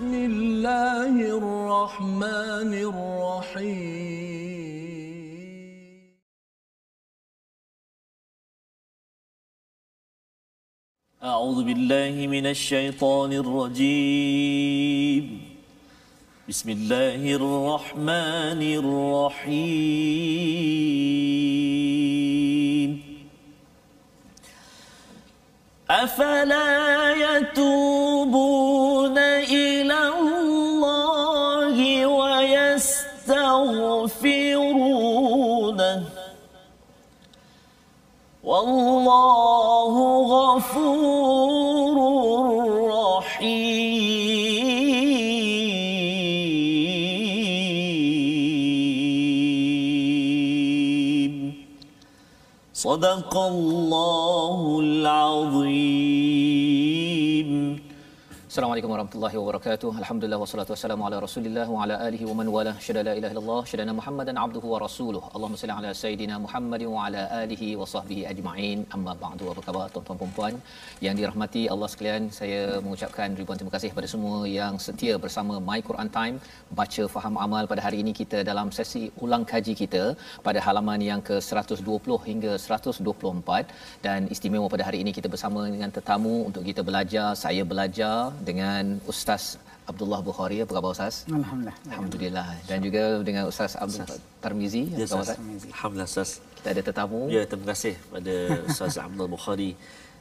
بسم الله الرحمن الرحيم. أعوذ بالله من الشيطان الرجيم. بسم الله الرحمن الرحيم. أفلا يتوبون إلى ويستغفرونه والله غفور رحيم. صدق الله العظيم. Assalamualaikum warahmatullahi wabarakatuh. Alhamdulillah wassalatu wassalamu ala Rasulillah wa ala alihi wa man wala. Syada la ilaha illallah, syada Muhammadan abduhu wa rasuluh. Allahumma salli ala sayidina Muhammad wa ala alihi wa sahbihi ajma'in. Amma ba'du. Apa khabar tuan-tuan dan puan yang dirahmati Allah sekalian? Saya mengucapkan ribuan terima kasih kepada semua yang setia bersama My Quran Time, baca faham amal pada hari ini kita dalam sesi ulang kaji kita pada halaman yang ke-120 hingga 124 dan istimewa pada hari ini kita bersama dengan tetamu untuk kita belajar, saya belajar dengan Ustaz Abdullah Bukhari. Apa khabar Ustaz? Alhamdulillah. Alhamdulillah. Dan juga dengan Ustaz Abdul Tarmizi. Ya, Apa khabar Ustaz. Ustaz? Alhamdulillah Ustaz. Kita ada tetamu. Ya, terima kasih pada Ustaz Abdul Bukhari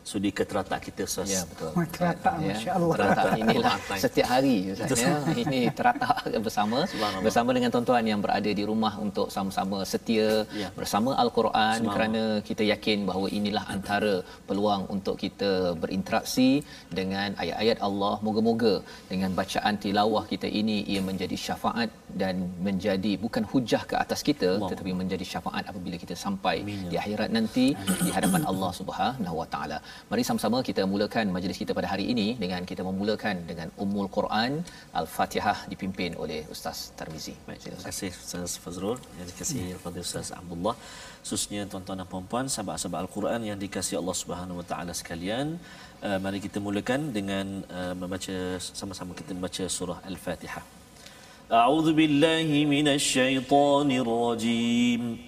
sudi ke teratak kita Ustaz. Ya, betul. Teratak, Masya Allah. Teratak inilah setiap hari Ustaz ya. Ini teratak bersama bersama dengan tuan-tuan yang berada di rumah untuk sama-sama setia Ya. bersama Al-Quran Subhanallah. kerana kita yakin bahawa inilah antara peluang untuk kita berinteraksi dengan ayat-ayat Allah. Moga-moga dengan bacaan tilawah kita ini ia menjadi syafaat dan menjadi bukan hujah ke atas kita Allah. tetapi menjadi syafaat apabila kita sampai Amin, ya di akhirat nanti di hadapan Allah Subhanahu Wa Taala. Mari sama-sama kita mulakan majlis kita pada hari ini dengan kita memulakan dengan Ummul Quran Al-Fatihah dipimpin oleh Ustaz Tarmizi. Baik, terima kasih Ustaz Fazrul yang dikasihi kepada Ustaz Abdullah khususnya tuan-tuan dan puan-puan sahabat-sahabat Al-Quran yang dikasihi Allah Subhanahu Wa Taala sekalian uh, mari kita mulakan dengan uh, membaca sama-sama kita membaca surah Al-Fatihah أعوذ بالله من الشيطان الرجيم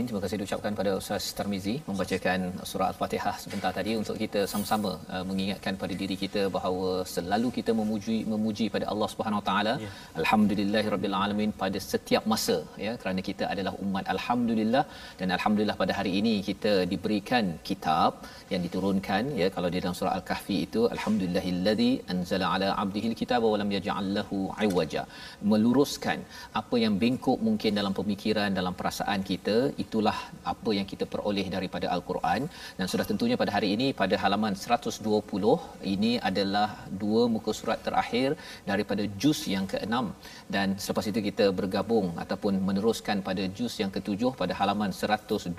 Alamin. Terima kasih diucapkan pada Ustaz Tarmizi membacakan surah Al-Fatihah sebentar tadi untuk kita sama-sama uh, mengingatkan pada diri kita bahawa selalu kita memuji memuji pada Allah Subhanahu Wa Taala. Ya. Alhamdulillahirabbil alamin pada setiap masa ya kerana kita adalah umat alhamdulillah dan alhamdulillah pada hari ini kita diberikan kitab yang diturunkan ya kalau di dalam surah Al-Kahfi itu alhamdulillahillazi anzala ala abdihil kitaba wa lam yaj'al lahu iwaja meluruskan apa yang bengkok mungkin dalam pemikiran dalam perasaan kita itulah apa yang kita peroleh daripada al-Quran. Dan sudah tentunya pada hari ini pada halaman 120 ini adalah dua muka surat terakhir daripada juz yang ke-6 dan selepas itu kita bergabung ataupun meneruskan pada juz yang ke-7 pada halaman 122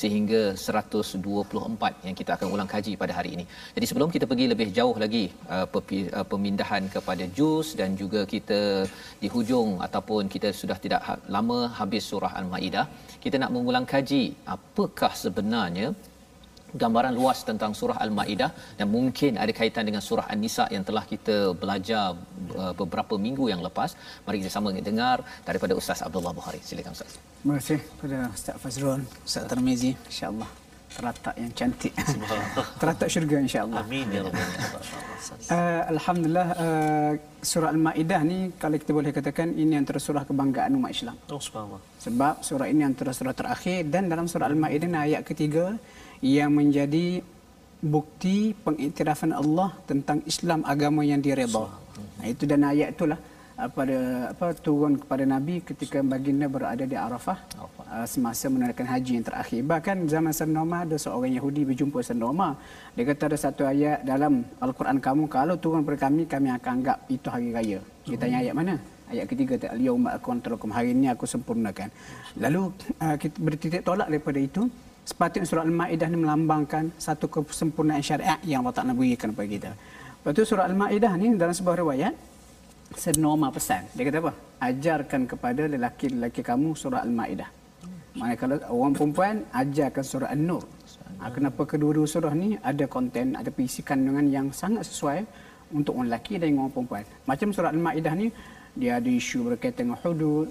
sehingga 124 yang kita akan ulang kaji pada hari ini. Jadi sebelum kita pergi lebih jauh lagi uh, uh, pemindahan kepada juz dan juga kita di hujung ataupun kita sudah tidak ha- lama habis surah Al-Maidah, kita nak mengulang kaji apakah sebenarnya gambaran luas tentang surah Al-Maidah dan mungkin ada kaitan dengan surah An-Nisa yang telah kita belajar uh, beberapa minggu yang lepas. Mari kita sama dengar daripada Ustaz Abdullah Bukhari. Silakan Ustaz. Terima kasih kepada Ustaz Fazrul, Ustaz Tarmizi, insya-Allah. teratak yang cantik. teratak syurga insya-Allah. Amin ya rabbal. Uh, Alhamdulillah uh, surah Al-Maidah ni kalau kita boleh katakan ini antara surah kebanggaan umat Islam. Oh subhanallah. Sebab surah ini antara surah terakhir dan dalam surah Al-Maidah ayat ketiga yang menjadi bukti pengiktirafan Allah tentang Islam agama yang diredha. Nah, itu dan ayat itulah uh, pada apa turun kepada Nabi ketika baginda berada di Arafah uh, semasa menunaikan haji yang terakhir. Bahkan zaman Sayyidina Umar ada seorang Yahudi berjumpa Sayyidina Umar. Dia kata ada satu ayat dalam Al-Quran kamu kalau turun kepada kami kami akan anggap itu hari raya. Dia tanya ayat mana? Ayat ketiga al-yauma akmaltu lakum hari ini aku sempurnakan. Lalu uh, kita bertitik tolak daripada itu sepatutnya surah Al-Maidah ni melambangkan satu kesempurnaan syariat yang Allah Taala berikan kepada kita. Lepas tu surah Al-Maidah ni dalam sebuah riwayat Sayyidina Umar pesan. Dia kata apa? Ajarkan kepada lelaki-lelaki kamu surah Al-Maidah. Mana kalau orang perempuan ajarkan surah An-Nur. Ha, kenapa kedua-dua surah ni ada konten, ada isi kandungan yang sangat sesuai untuk orang lelaki dan orang perempuan. Macam surah Al-Maidah ni dia ada isu berkaitan dengan hudud,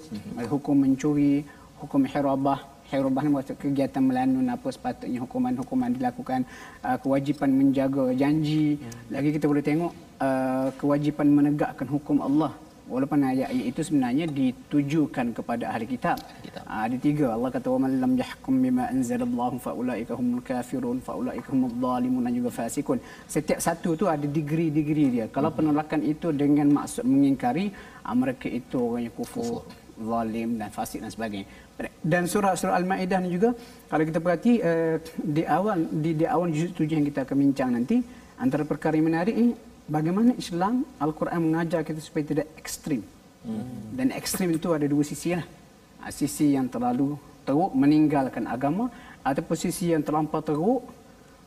hukum mencuri, hukum hirabah. Hirabah ni maksud kegiatan melanun apa sepatutnya hukuman-hukuman dilakukan, uh, kewajipan menjaga janji. Lagi kita boleh tengok uh, kewajipan menegakkan hukum Allah. Walaupun ayat-ayat itu sebenarnya ditujukan kepada ahli kitab. kitab. Ah, ada tiga. Allah kata wa man lam yahkum bima anzalallahu fa ulaika humul kafirun fa ulaika humudz zalimun dan juga fasikun. Setiap satu tu ada degree-degree dia. Kalau penolakan itu dengan maksud mengingkari, ah, mereka itu orang yang kufur, zalim dan fasik dan sebagainya. Dan surah-surah Al-Maidah ni juga kalau kita perhati uh, di awal di di awal juz 7 yang kita akan bincang nanti antara perkara yang menarik ni bagaimana Islam Al-Quran mengajar kita supaya tidak ekstrim. Hmm. Dan ekstrim itu ada dua sisi lah. Ah, Sisi yang terlalu teruk meninggalkan agama ataupun sisi yang terlampau teruk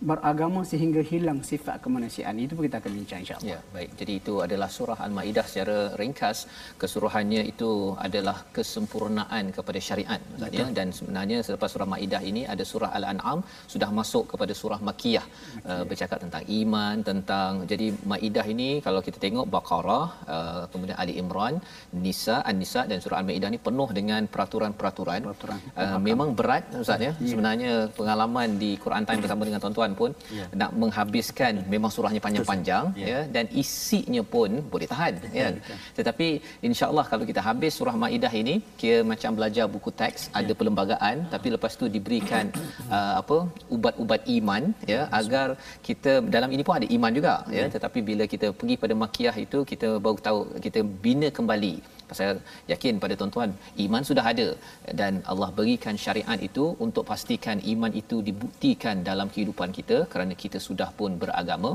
beragama sehingga hilang sifat kemanusiaan. Itu pun kita akan bincang insya-Allah. Ya, baik. Jadi itu adalah surah Al-Maidah secara ringkas. Keseluruhannya itu adalah kesempurnaan kepada syariat Ustaz ya. Dan sebenarnya selepas surah Maidah ini ada surah Al-An'am sudah masuk kepada surah Makkiyah uh, bercakap tentang iman, tentang jadi Maidah ini kalau kita tengok Baqarah, uh, kemudian Ali Imran, Nisa, An-Nisa dan surah Al-Maidah ini penuh dengan peraturan-peraturan. Peraturan. Uh, memang berat Ustaz ya. Sebenarnya pengalaman di Quran Time bersama dengan tuan-tuan pun Ya. nak menghabiskan memang surahnya panjang-panjang Ya. ya dan isinya pun boleh tahan ya. tetapi insyaallah kalau kita habis surah maidah ini kira macam belajar buku teks ada perlembagaan tapi lepas tu diberikan uh, apa ubat-ubat iman ya agar kita dalam ini pun ada iman juga ya. Tetapi bila kita pergi pada makiah itu kita baru tahu kita bina kembali saya yakin pada tuan-tuan iman sudah ada dan Allah berikan syariat itu untuk pastikan iman itu dibuktikan dalam kehidupan kita kerana kita sudah pun beragama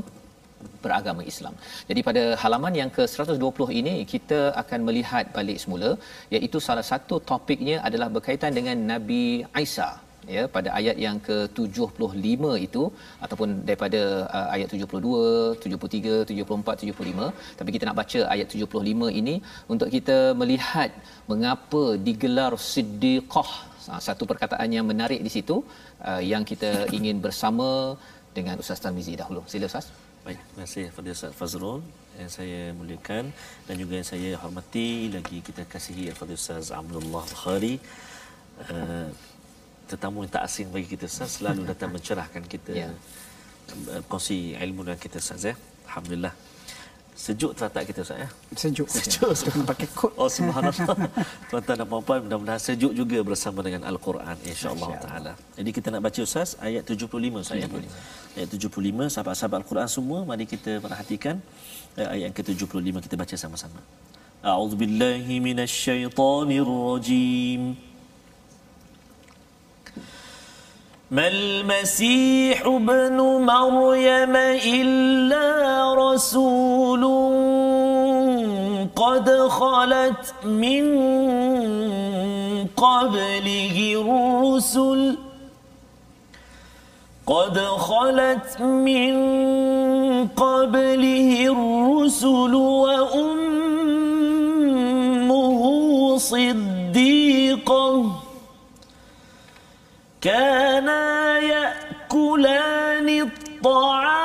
beragama Islam. Jadi pada halaman yang ke-120 ini kita akan melihat balik semula iaitu salah satu topiknya adalah berkaitan dengan Nabi Isa ya pada ayat yang ke-75 itu ataupun daripada uh, ayat 72, 73, 74, 75 tapi kita nak baca ayat 75 ini untuk kita melihat mengapa digelar siddiqah Ha, satu perkataan yang menarik di situ uh, yang kita ingin bersama dengan Ustaz Tarmizi dahulu. Sila Ustaz. Baik, terima kasih kepada Ustaz Fazrul yang saya muliakan dan juga yang saya hormati lagi kita kasihi kepada Ustaz Abdullah Bukhari. Uh, tetamu yang tak asing bagi kita Ustaz selalu datang mencerahkan kita. Ya. Yeah. Kongsi ilmu dengan kita Ustaz ya. Alhamdulillah. Sejuk teratak kita Ustaz ya. Sejuk. Sejuk. Kena pakai kot. Oh subhanallah. Tuan-tuan dan puan-puan mudah-mudahan sejuk juga bersama dengan Al-Quran insya-Allah taala. Jadi kita nak baca Ustaz ayat 75 Ustaz. 75. Ayat 75 sahabat-sahabat Al-Quran semua mari kita perhatikan eh, ayat yang ke-75 kita baca sama-sama. A'udzubillahi minasyaitonirrajim. ما المسيح ابن مريم إلا رسول قد خلت من قبله الرسل قد خلت من قبله الرسل وأمه صديقة كانا يأكلان الطعام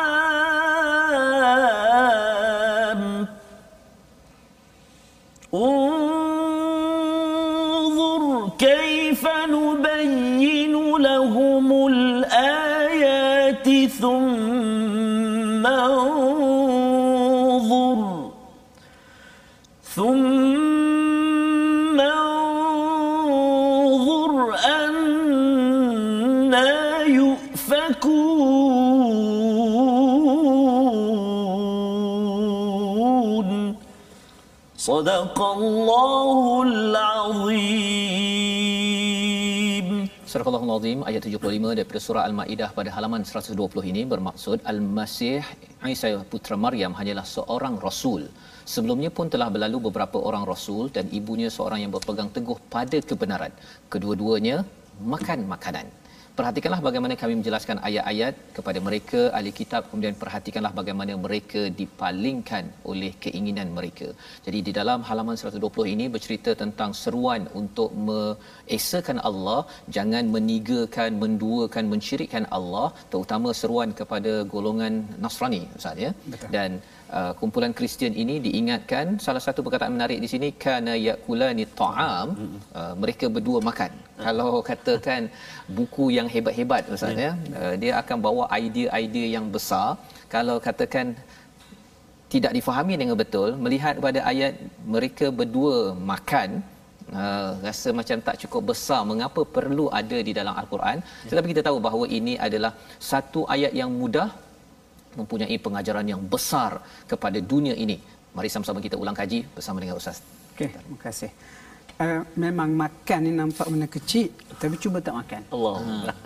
Sadaqallahul Azim. Surah Azim ayat 75 daripada surah Al-Maidah pada halaman 120 ini bermaksud Al-Masih Isa putra Maryam hanyalah seorang rasul. Sebelumnya pun telah berlalu beberapa orang rasul dan ibunya seorang yang berpegang teguh pada kebenaran. Kedua-duanya makan makanan. Perhatikanlah bagaimana kami menjelaskan ayat-ayat kepada mereka ahli kitab kemudian perhatikanlah bagaimana mereka dipalingkan oleh keinginan mereka. Jadi di dalam halaman 120 ini bercerita tentang seruan untuk mengesakan Allah, jangan menigakan, menduakan, mensyirikkan Allah, terutama seruan kepada golongan Nasrani Ustaz ya. Dan uh, kumpulan Kristian ini diingatkan salah satu perkataan menarik di sini kana yakulani ta'am. Uh, mereka berdua makan. Kalau katakan buku yang hebat-hebat ustaz ya uh, dia akan bawa idea-idea yang besar. Kalau katakan tidak difahami dengan betul melihat pada ayat mereka berdua makan Uh, rasa macam tak cukup besar mengapa perlu ada di dalam al-Quran. Tetapi kita tahu bahawa ini adalah satu ayat yang mudah mempunyai pengajaran yang besar kepada dunia ini. Mari sama-sama kita ulang kaji bersama dengan Ustaz. Okey, terima kasih. Uh, memang makan ni nampak benda kecil tapi cuba tak makan. Allah.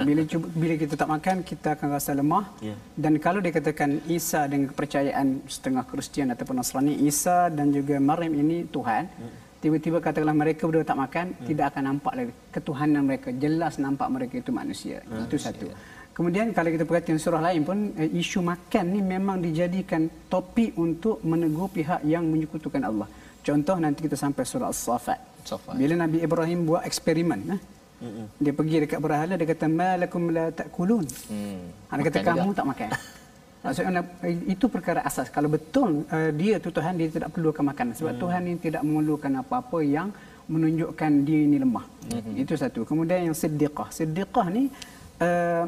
Bila cuba bila kita tak makan kita akan rasa lemah. Ya. Dan kalau dikatakan Isa dengan kepercayaan setengah Kristian ataupun Nasrani, Isa dan juga Maryam ini Tuhan. Tiba-tiba katakanlah mereka berdua tak makan, tidak akan nampak lagi ketuhanan mereka. Jelas nampak mereka itu manusia. Itu satu. Kemudian kalau kita perhatikan surah lain pun eh, isu makan ni memang dijadikan topik untuk menegur pihak yang menyekutukan Allah. Contoh nanti kita sampai surah As-Saffat. Saffat. Bila Nabi Ibrahim buat eksperimen, eh? dia pergi dekat berhala dia kata malakum la takulun. Hmm. Dia kata Makan kamu juga. tak makan. Maksudnya itu perkara asas. Kalau betul uh, dia tu Tuhan dia tidak perlukan makanan sebab Hmm. Tuhan ini tidak memerlukan apa-apa yang menunjukkan dia ini lemah. Hmm. Itu satu. Kemudian yang siddiqah. Siddiqah ni uh,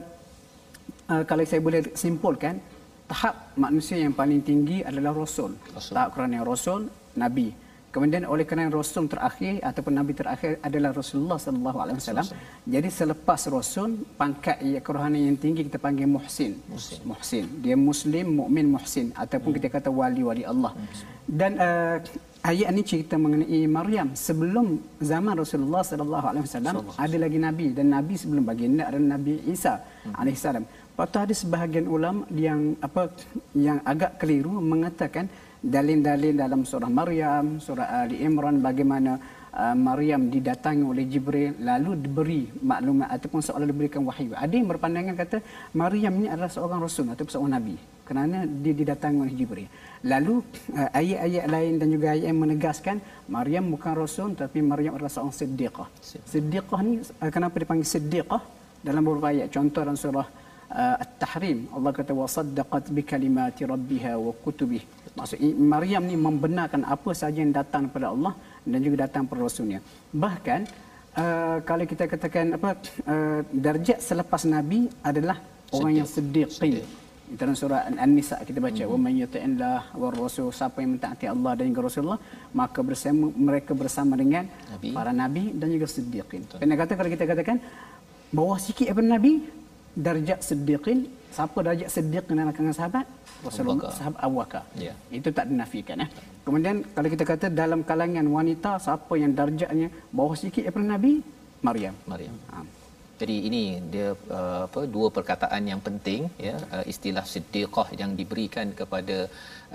uh, kalau saya boleh simpulkan tahap manusia yang paling tinggi adalah rasul. Rasul. Tahap kerana rasul, nabi. Kemudian oleh kerana rasul terakhir ataupun nabi terakhir adalah Rasulullah sallallahu alaihi wasallam. Jadi selepas rasul pangkat ya kerohanian yang tinggi kita panggil muhsin. Muhsin. Muhsin. Dia muslim, mukmin muhsin ataupun kita kata wali-wali Allah. Dan uh, ayat ini cerita mengenai Maryam sebelum zaman Rasulullah sallallahu alaihi wasallam ada lagi nabi dan nabi sebelum baginda adalah Nabi Isa alaihi salam. Lepas tu ada sebahagian ulama yang apa yang agak keliru mengatakan dalil-dalil dalam surah Maryam, surah Ali Imran bagaimana uh, Maryam didatangi oleh Jibril lalu diberi maklumat ataupun seolah diberikan wahyu. Ada yang berpandangan kata Maryam ini adalah seorang rasul ataupun seorang nabi kerana dia didatangi oleh Jibril. Lalu uh, ayat-ayat lain dan juga ayat yang menegaskan Maryam bukan rasul tapi Maryam adalah seorang siddiqah. Siddiqah ni uh, kenapa dipanggil siddiqah? Dalam beberapa ayat contoh dalam surah uh, At-Tahrim Allah kata wasaddaqat bi kalimati rabbiha wa kutubih. Maksud i- Maryam ni membenarkan apa sahaja yang datang daripada Allah dan juga datang daripada rasulnya. Bahkan uh, kalau kita katakan apa uh, darjat selepas nabi adalah orang yang siddiqin. Dalam surah An-Nisa kita baca wa may yuti'illah war rasul siapa yang mentaati Allah dan juga Rasulullah maka bersama mereka bersama dengan Nabi. para nabi dan juga siddiqin. Kena kata kalau kita katakan bawah sikit daripada nabi darjat siddiqin siapa darjat siddiqin dalam kalangan sahabat Rasulullah sahabat Abu Bakar. Ya. Itu tak dinafikan eh. Kemudian kalau kita kata dalam kalangan wanita siapa yang darjatnya bawah sikit daripada nabi Maryam. Maryam. Ha. Jadi ini dia uh, apa dua perkataan yang penting ya. Uh, istilah siddiqah yang diberikan kepada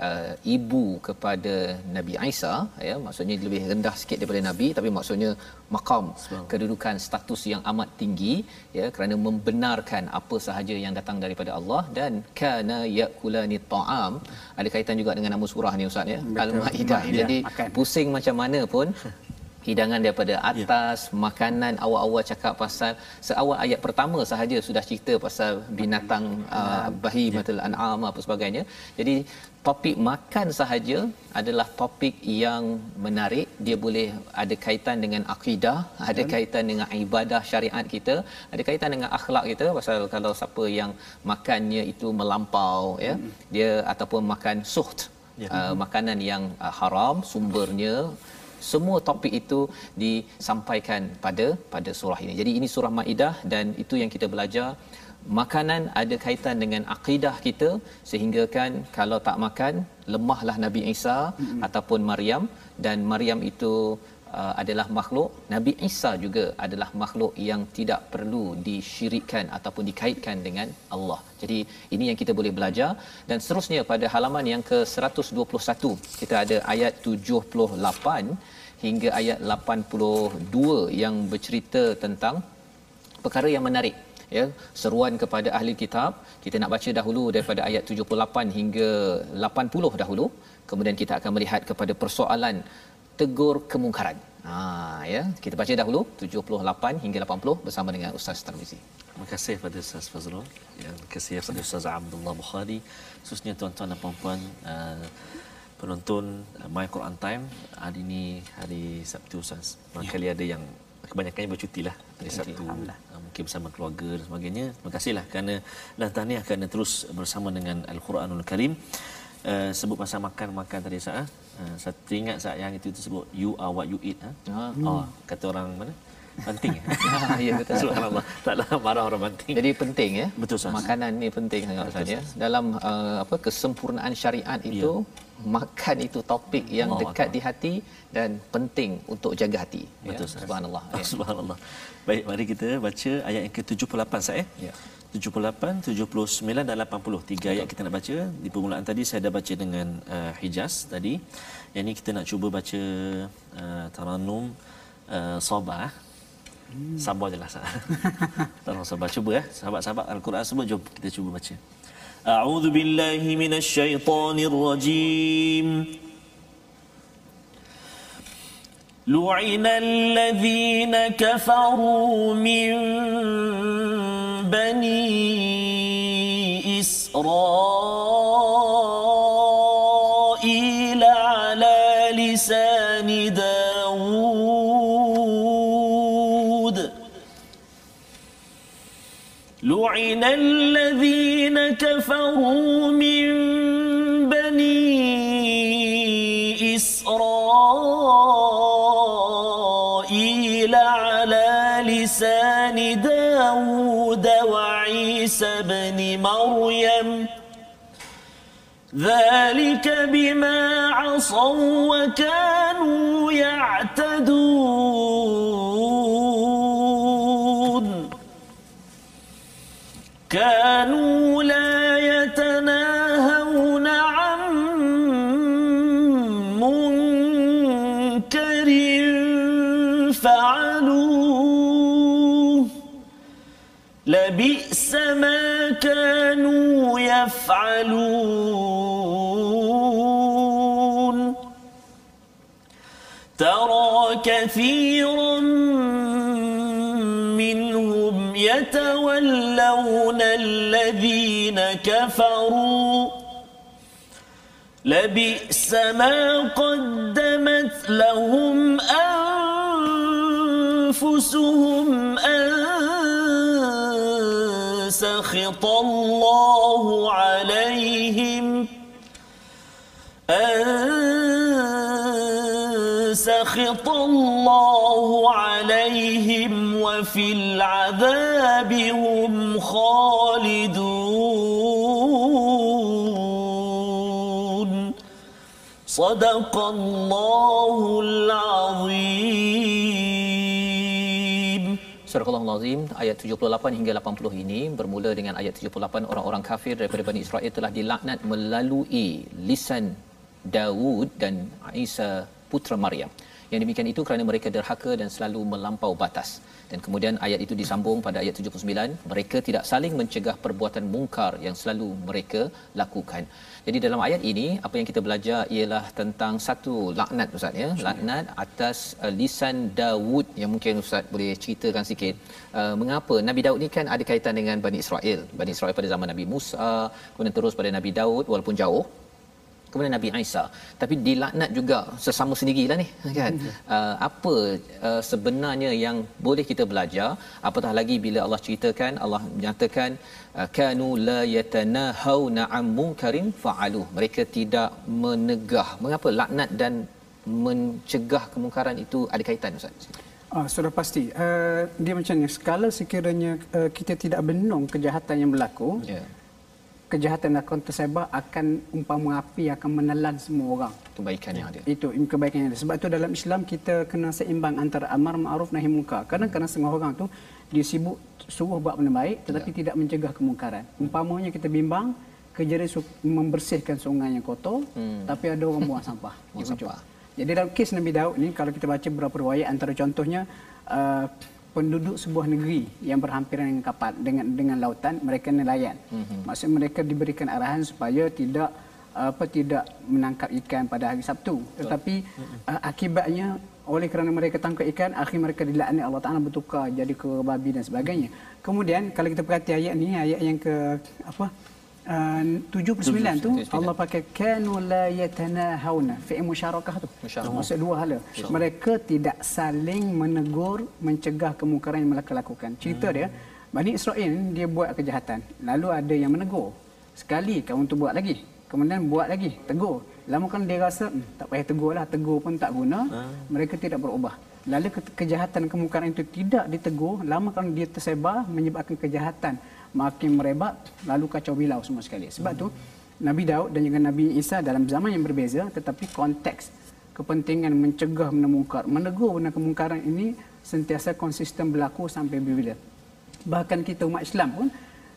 uh, ibu kepada Nabi Isa ya. Maksudnya lebih rendah sikit daripada nabi tapi maksudnya makam kedudukan status yang amat tinggi ya kerana membenarkan apa sahaja yang datang daripada Allah. Dan kana yakulani ta'am. Ada kaitan juga dengan nama surah ni ustaz ya. Al-maidah. Maidah, jadi pusing macam mana pun hidangan daripada atas yeah. makanan awal-awal cakap pasal seawal ayat pertama sahaja sudah cerita pasal binatang uh, bahimatul an'am apa sebagainya. Jadi topik makan sahaja adalah topik yang menarik. Dia boleh ada kaitan dengan akidah ada kaitan dengan ibadah syariat kita ada kaitan dengan akhlak kita. Pasal kalau siapa yang makannya itu melampau ya dia ataupun makan suht Ya. uh, makanan yang uh, haram sumbernya semua topik itu disampaikan pada pada surah ini. Jadi ini surah Maidah dan itu yang kita belajar makanan ada kaitan dengan akidah kita sehingga kan kalau tak makan lemahlah Nabi Isa mm-hmm. ataupun Maryam dan Maryam itu adalah makhluk. Nabi Isa juga adalah makhluk yang tidak perlu disyirikkan ataupun dikaitkan dengan Allah. Jadi ini yang kita boleh belajar. Dan seterusnya pada halaman yang ke-121 kita ada ayat 78 hingga ayat 82 yang bercerita tentang perkara yang menarik ya. Seruan kepada ahli kitab. Kita nak baca dahulu daripada ayat 78 hingga 80 dahulu. Kemudian kita akan melihat kepada persoalan tegur kemungkaran ha ya. Kita baca dahulu 78 hingga 80 bersama dengan ustaz Tarmizi. Terima kasih pada Ustaz Fazrul. Yang kasih pada Ustaz Abdullah Bukhari khususnya tuan-tuan dan puan-puan uh, penonton uh, My Quran Time. Hari ini hari Sabtu Ustaz. Barangkali ada yang kebanyakannya bercuti lah hari Sabtu uh, mungkin bersama keluarga dan sebagainya. Terima kasihlah kerana dan tahniah kerana terus bersama dengan Al-Quranul Karim. Uh, sebut pasal makan makan tadi saya uh, saya teringat saat yang itu sebut you are what you eat ha? Ah. oh kata orang mana penting ya ya betul subhanallah taklah marah orang penting Jadi penting ya. Betul, Ustaz. Makanan ni penting sangat Ustaz ya. Dalam uh, apa kesempurnaan syariat itu makan itu topik yang Allah dekat di hati dan penting untuk jaga hati. Betul, ya. Subhanallah. Ah, Ya. Subhanallah. Baik, mari kita baca ayat yang ke-78 saya. Ya. 78, 79 dan 80. Tiga ayat kita nak baca. Di permulaan tadi saya dah baca dengan uh, Hijaz tadi. Yang ni kita nak cuba baca uh, Taranum uh, Sabah. Hmm. Sabar je lah. Taranum Sabah. Cuba ya. Sahabat-sahabat Al-Quran semua jom kita cuba baca. A'udzu billahi minasyaitonir rajim. لعن الذين كفروا من بني إسرائيل على لسان داود. لعن الذين كفروا من لسان داود وعيسى بن مريم. ذلك بما عصوا وكانوا يعتدون. كانوا لبئس ما كانوا يفعلون. ترى كثيرا منهم يتولون الذين كفروا. لبئس ما قدمت لهم أنفسهم سخط الله عليهم أن سخط الله عليهم وفي العذاب هم خالدون. صدق الله العظيم. Surah Al-Azim ayat 78 hingga 80 ini bermula dengan ayat 78 orang-orang kafir daripada Bani Israel telah dilaknat melalui lisan Daud dan Isa putra Maryam. Yang demikian itu kerana mereka derhaka dan selalu melampau batas. Dan kemudian ayat itu disambung pada ayat 79, mereka tidak saling mencegah perbuatan mungkar yang selalu mereka lakukan. Jadi dalam ayat ini apa yang kita belajar ialah tentang satu laknat Ustaz ya, laknat atas uh, lisan Daud yang mungkin Ustaz boleh ceritakan sikit. Uh, mengapa Nabi Daud ni kan ada kaitan dengan Bani Israel. Bani Israel pada zaman Nabi Musa, kemudian terus pada Nabi Daud walaupun jauh kemudian Nabi Isa tapi dilaknat juga sesama sendirilah ni kan uh, apa uh, sebenarnya yang boleh kita belajar apatah lagi bila Allah ceritakan Allah menyatakan uh, kanu la yatanahawna am munkarin fa'alu mereka tidak menegah mengapa laknat dan mencegah kemungkaran itu ada kaitan ustaz Ah, sudah pasti. Uh, dia macam ni. Sekala sekiranya uh, kita tidak benung kejahatan yang berlaku, Ya. Kejahatan akan tersebar akan umpama api akan menelan semua orang. Kebaikan yang ada. Itu kebaikan yang ada. Sebab tu dalam Islam kita kena seimbang antara amar ma'ruf nahi munkar. Kadang-kadang setengah orang tu dia sibuk suruh buat benda baik tetapi Ya. tidak mencegah kemungkaran. Umpamanya kita bimbang kerja dia membersihkan sungai yang kotor Hmm. tapi ada orang buang sampah Buang sampah. Jadi dalam kes Nabi Daud ni kalau kita baca beberapa riwayat antara contohnya uh, penduduk sebuah negeri yang berhampiran dengan kapal dengan dengan lautan mereka nelayan. Mm-hmm. Maksud mereka diberikan arahan supaya tidak apa tidak menangkap ikan pada hari Sabtu. Tetapi uh, akibatnya oleh kerana mereka tangkap ikan akhir mereka dilaknat Allah Taala bertukar jadi ke babi dan sebagainya. Kemudian kalau kita perhati ayat ni ayat yang ke apa 79 tu 79. Allah pakai kanu la yatanahawna fi'il musyarakah tu. Maksud dua hala. Mereka tidak saling menegur mencegah kemungkaran yang mereka lakukan. Cerita dia Bani Israel dia buat kejahatan. Lalu ada yang menegur. Sekali kamu tu buat lagi. Kemudian buat lagi, tegur. Lama kan dia rasa hmm, tak payah tegur lah, tegur pun tak guna. Mereka tidak berubah. Lalu ke- kejahatan kemungkaran itu tidak ditegur, lama kan dia tersebar menyebabkan kejahatan makin merebak lalu kacau bilau semua sekali. Sebab tu Nabi Daud dan juga Nabi Isa dalam zaman yang berbeza tetapi konteks kepentingan mencegah benda mungkar, menegur benda kemungkaran ini sentiasa konsisten berlaku sampai bila-bila. Bahkan kita umat Islam pun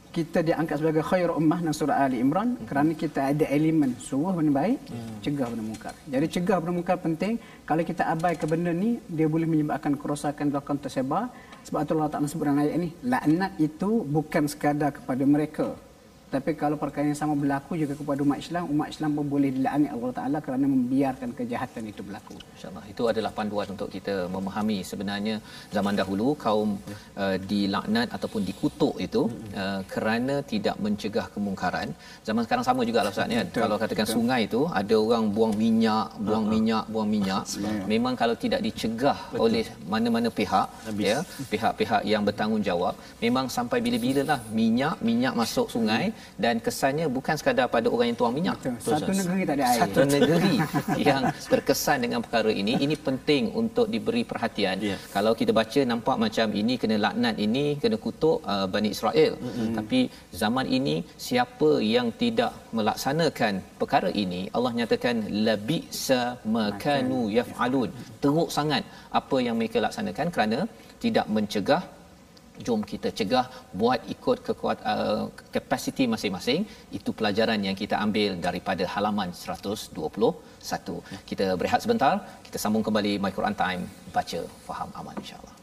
kita diangkat sebagai khair ummah dalam surah Ali Imran kerana kita ada elemen suruh benda baik, cegah benda mungkar. Jadi cegah benda mungkar penting. Kalau kita abaikan benda ni, dia boleh menyebabkan kerosakan akan tersebar. Sebab tu Allah Ta'ala sebut dalam ayat ni, laknat itu bukan sekadar kepada mereka. Tapi kalau perkara yang sama berlaku juga kepada umat Islam, umat Islam pun boleh dilaknat Allah Ta'ala kerana membiarkan kejahatan itu berlaku. InsyaAllah. Itu adalah panduan untuk kita memahami sebenarnya zaman dahulu kaum uh, dilaknat ataupun dikutuk itu uh, kerana tidak mencegah kemungkaran. Zaman sekarang sama juga lah Ustaz ya. Kalau katakan sungai itu ada orang buang minyak, buang minyak, buang minyak. Memang kalau tidak dicegah oleh mana-mana pihak ya, pihak-pihak yang bertanggungjawab, memang sampai bila-bila lah minyak minyak masuk sungai dan kesannya bukan sekadar pada orang yang tuang minyak. Betul. Satu negeri tak ada air. Satu negeri yang terkesan dengan perkara ini ini penting untuk diberi perhatian Ya. kalau kita baca nampak macam ini kena laknat ini kena kutuk uh, Bani Israel mm-hmm. tapi zaman ini siapa yang tidak melaksanakan perkara ini Allah nyatakan labisa makanu yafalun teruk sangat apa yang mereka laksanakan kerana tidak mencegah jom kita cegah buat ikut kekuat uh, kapasiti masing-masing. Itu pelajaran yang kita ambil daripada halaman 121 kita berehat sebentar. Kita sambung kembali my Quran time. Baca faham aman insyaallah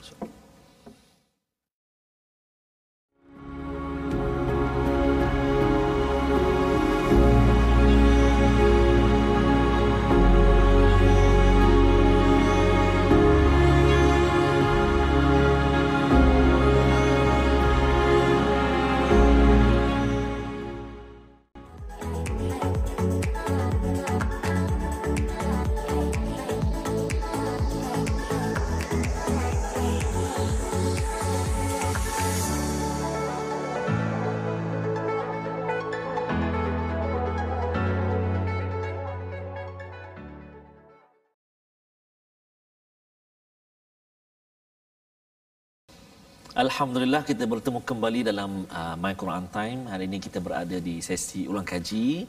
Alhamdulillah kita bertemu kembali dalam uh, My Quran Time. Hari ini kita berada di sesi ulang kaji.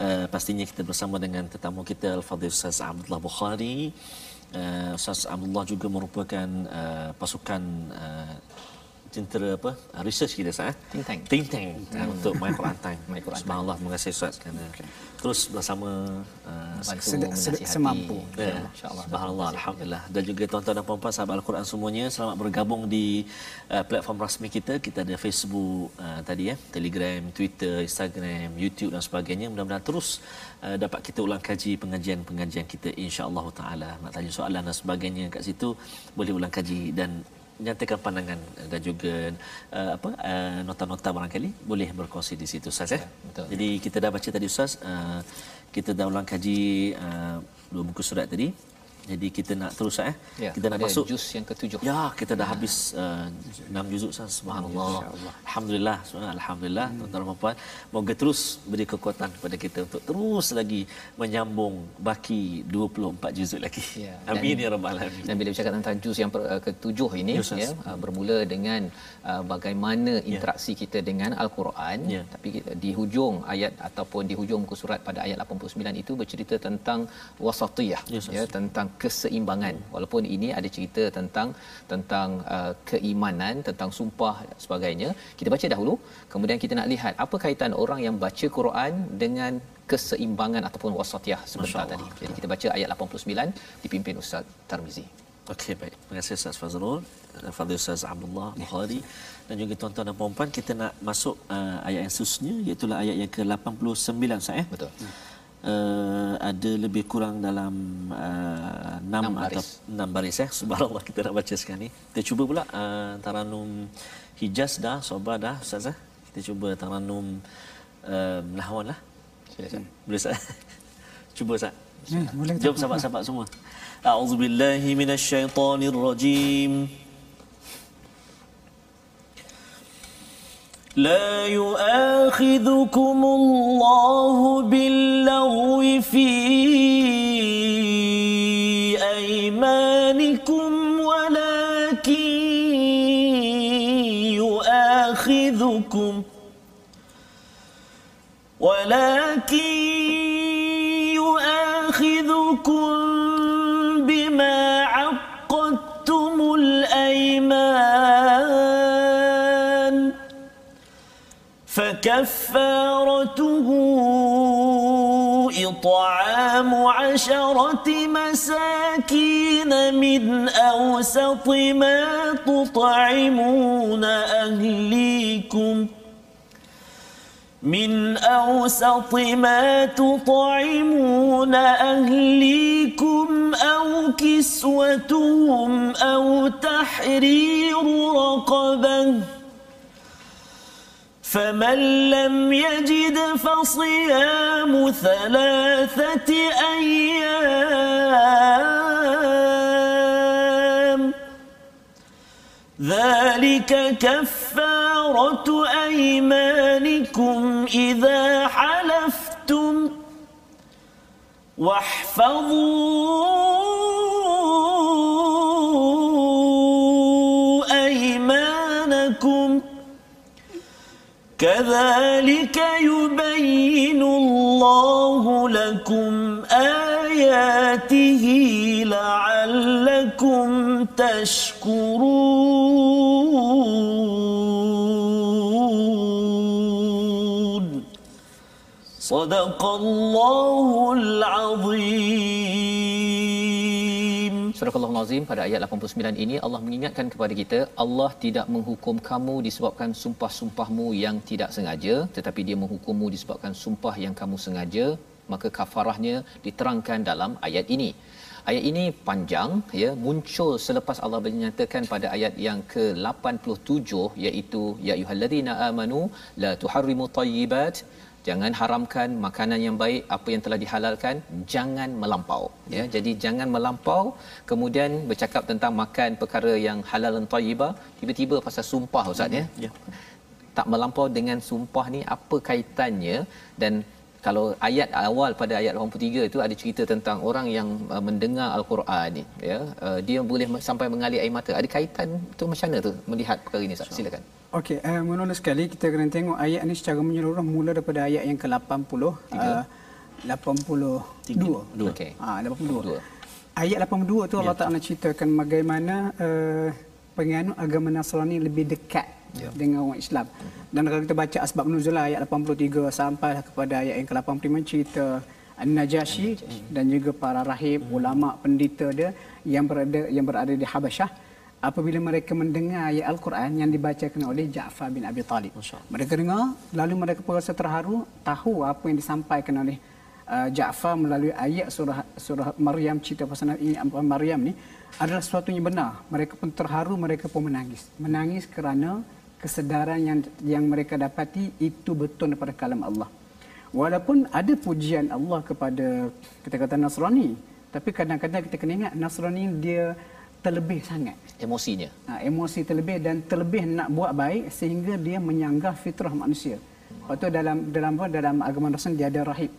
Uh, pastinya kita bersama dengan tetamu kita Al-Fadhil Ustaz Abdullah Bukhari. Uh, Ustaz Abdullah juga merupakan uh, pasukan uh, tentera apa? Uh, research kita sah. Think tank. Think tank uh, untuk My Quran Time. My Quran Time. Subhanallah terima kasih Ustaz kerana terus bersama uh, bantu menasihati semampu. Ya, insyaallah Subhanallah, Alhamdulillah. Dan juga tuan-tuan dan puan-puan sahabat Al-Quran semuanya, selamat bergabung di uh, platform rasmi kita. Kita ada Facebook uh, tadi ya, Telegram, Twitter, Instagram, YouTube dan sebagainya. Mudah-mudahan terus uh, dapat kita ulang kaji pengajian-pengajian kita insya-Allah taala. Nak tanya soalan dan sebagainya kat situ boleh ulang kaji dan nyatakan pandangan dan juga uh, apa uh, nota-nota barangkali boleh berkongsi di situ Ustaz ya. betul. Jadi kita dah baca tadi Ustaz uh, kita dah ulang kaji uh, dua buku surat tadi Jadi kita nak terus eh. Ya, kita nak masuk juz yang ketujuh. Ya, kita dah habis uh, 6 juzuk Ustaz. Subhanallah. Alhamdulillah. Subhanallah. Alhamdulillah. Hmm. Tuan-tuan dan puan, moga terus beri kekuatan kepada kita untuk terus lagi menyambung baki 24 juzuk lagi. Ya, Amin ya rabbal alamin. Dan bila bercakap tentang juz yang per- uh, ketujuh ini Ya, Ustaz. ya uh, bermula dengan uh, bagaimana interaksi kita dengan al-Quran Ya. tapi kita, di hujung ayat ataupun di hujung muka surat pada ayat 89 itu bercerita tentang wasatiyah Ya, ya tentang keseimbangan. Walaupun ini ada cerita tentang tentang uh, keimanan tentang sumpah dan sebagainya. Kita baca dahulu. Kemudian kita nak lihat apa kaitan orang yang baca Quran dengan keseimbangan ataupun wasatiyah sebentar tadi. Jadi kita baca ayat 89 dipimpin Ustaz Tarmizi. Okey baik. Terima kasih Ustaz Fazrul, Fadil Ustaz Abdullah Bukhari. Dan juga tuan-tuan dan puan-puan kita nak masuk uh, ayat yang seterusnya iaitu ayat yang ke-89 Ustaz eh. betul Uh, ada lebih kurang dalam uh, 6 Enam atau baris. 6 baris eh. Subhanallah kita nak baca sekarang ni. Kita cuba pula uh, Taranum Hijaz dah, Soba dah Ustaz eh. Kita cuba Taranum uh, Nahwan lah. silakan Boleh Ustaz? cuba Ustaz. Eh, boleh? Jom sahabat-sahabat semua. A'udzubillahi minasyaitonirrajim. لا يؤاخذكم الله باللغو في أيمانكم ولكن يؤاخذكم ولكن فكفارته إطعام عشرة مساكين من أوسط ما تطعمون أهليكم من أوسط ما تطعمون أهليكم أو كسوتهم أو تحرير رقبة فمن لم يجد فصيام ثلاثة أيام ذلك كفارة أيمانكم إذا حلفتم واحفظوا كذلك يبين الله لكم آياته لعلكم تشكرون. صدق الله العظيم. Surah Al-Azim pada ayat 89 ini Allah mengingatkan kepada kita Allah tidak menghukum kamu disebabkan sumpah-sumpahmu yang tidak sengaja tetapi dia menghukummu disebabkan sumpah yang kamu sengaja maka kafarahnya diterangkan dalam ayat ini. Ayat ini panjang ya muncul selepas Allah menyatakan pada ayat yang ke-87 iaitu ya ayyuhallazina amanu la tuharrimu tayyibat jangan haramkan makanan yang baik apa yang telah dihalalkan jangan melampau. Ya jadi jangan melampau. Kemudian bercakap tentang makan perkara yang halal dan tayyibah tiba-tiba pasal sumpah ustaz ya? Ya. tak melampau dengan sumpah ni apa kaitannya? Dan kalau ayat awal pada ayat 83 itu ada cerita tentang orang yang uh, mendengar al-Quran ni ya uh, dia boleh sampai mengalir air mata ada kaitan tu macam mana tu melihat perkara ini Ustaz silakan Okey, uh, menurut sekali kita kena tengok ayat ni secara menyeluruh mula daripada ayat yang ke-80 uh, 82. Dua. okey Ah, 82. Dua. Ayat 82 tu Allah Ya. Taala ceritakan bagaimana uh, penganut agama Nasrani lebih dekat Ya. dengan orang Islam. Dan kalau kita baca asbab nuzul ayat 83 sampai kepada ayat yang ke-85 cerita An-Najashi dan juga para rahib, ulama, pendeta dia yang berada yang berada di Habasyah apabila mereka mendengar ayat Al-Quran yang dibacakan oleh Ja'far bin Abi Talib. Mereka dengar lalu mereka merasa terharu tahu apa yang disampaikan oleh uh, Ja'far melalui ayat surah surah Maryam cerita pasal Nabi uh, Maryam ni adalah sesuatu yang benar. Mereka pun terharu, mereka pun menangis. Menangis kerana kesedaran yang yang mereka dapati itu betul daripada kalam Allah. Walaupun ada pujian Allah kepada kita kata Nasrani, Tapi kadang-kadang kita kena ingat Nasrani dia terlebih sangat. emosinya Ha, emosi terlebih dan terlebih nak buat baik sehingga dia menyanggah fitrah manusia. Lepas tu dalam dalam apa dalam agama Nasrani dia ada rahib.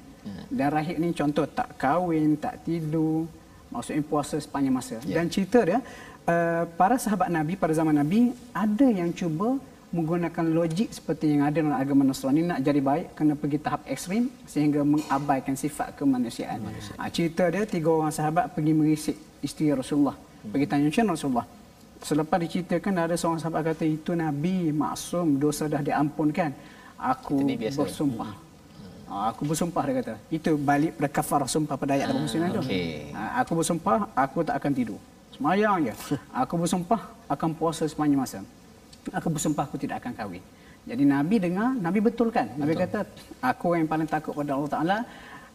Dan rahib ni contoh tak kahwin, tak tidur, maksudnya puasa sepanjang masa. Dan cerita dia uh, para sahabat Nabi pada zaman Nabi ada yang cuba menggunakan logik seperti yang ada dalam agama Nasrani nak jadi baik kena pergi tahap ekstrim sehingga mengabaikan sifat kemanusiaan. Ha, cerita dia tiga orang sahabat pergi merisik isteri Rasulullah. Pergi tanya macam Rasulullah. Selepas diceritakan ada seorang sahabat kata itu Nabi maksum dosa dah diampunkan. Aku bersumpah. Ah, aku bersumpah dia kata. Itu balik pada kafarah sumpah pada ayat 89 tu. okey. Ah, aku bersumpah aku tak akan tidur. Semayang je. Aku bersumpah akan puasa sepanjang masa. Aku bersumpah aku tidak akan kahwin. Jadi Nabi dengar, Nabi betulkan. Nabi kata, aku yang paling takut pada Allah Taala.